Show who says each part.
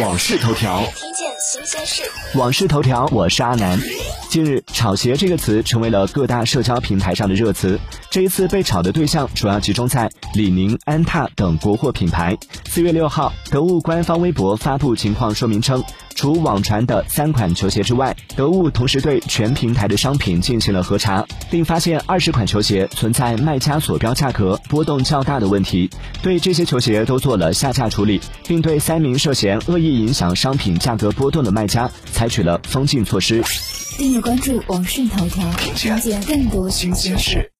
Speaker 1: 往事头条，
Speaker 2: 听见新鲜事。
Speaker 1: 往事头条，我是阿南。近日，“炒鞋”这个词成为了各大社交平台上的热词。这一次被炒的对象主要集中在李宁、安踏等国货品牌。四月六号，得物官方微博发布情况说明称，除网传的三款球鞋之外，得物同时对全平台的商品进行了核查，并发现二十款球鞋存在卖家所标价格波动较大的问题。对这些球鞋都做了下架处理，并对三名涉嫌恶意影响商品价格波动的卖家采取了封禁措施。
Speaker 3: 订阅关注网讯头条，听见更多新鲜事。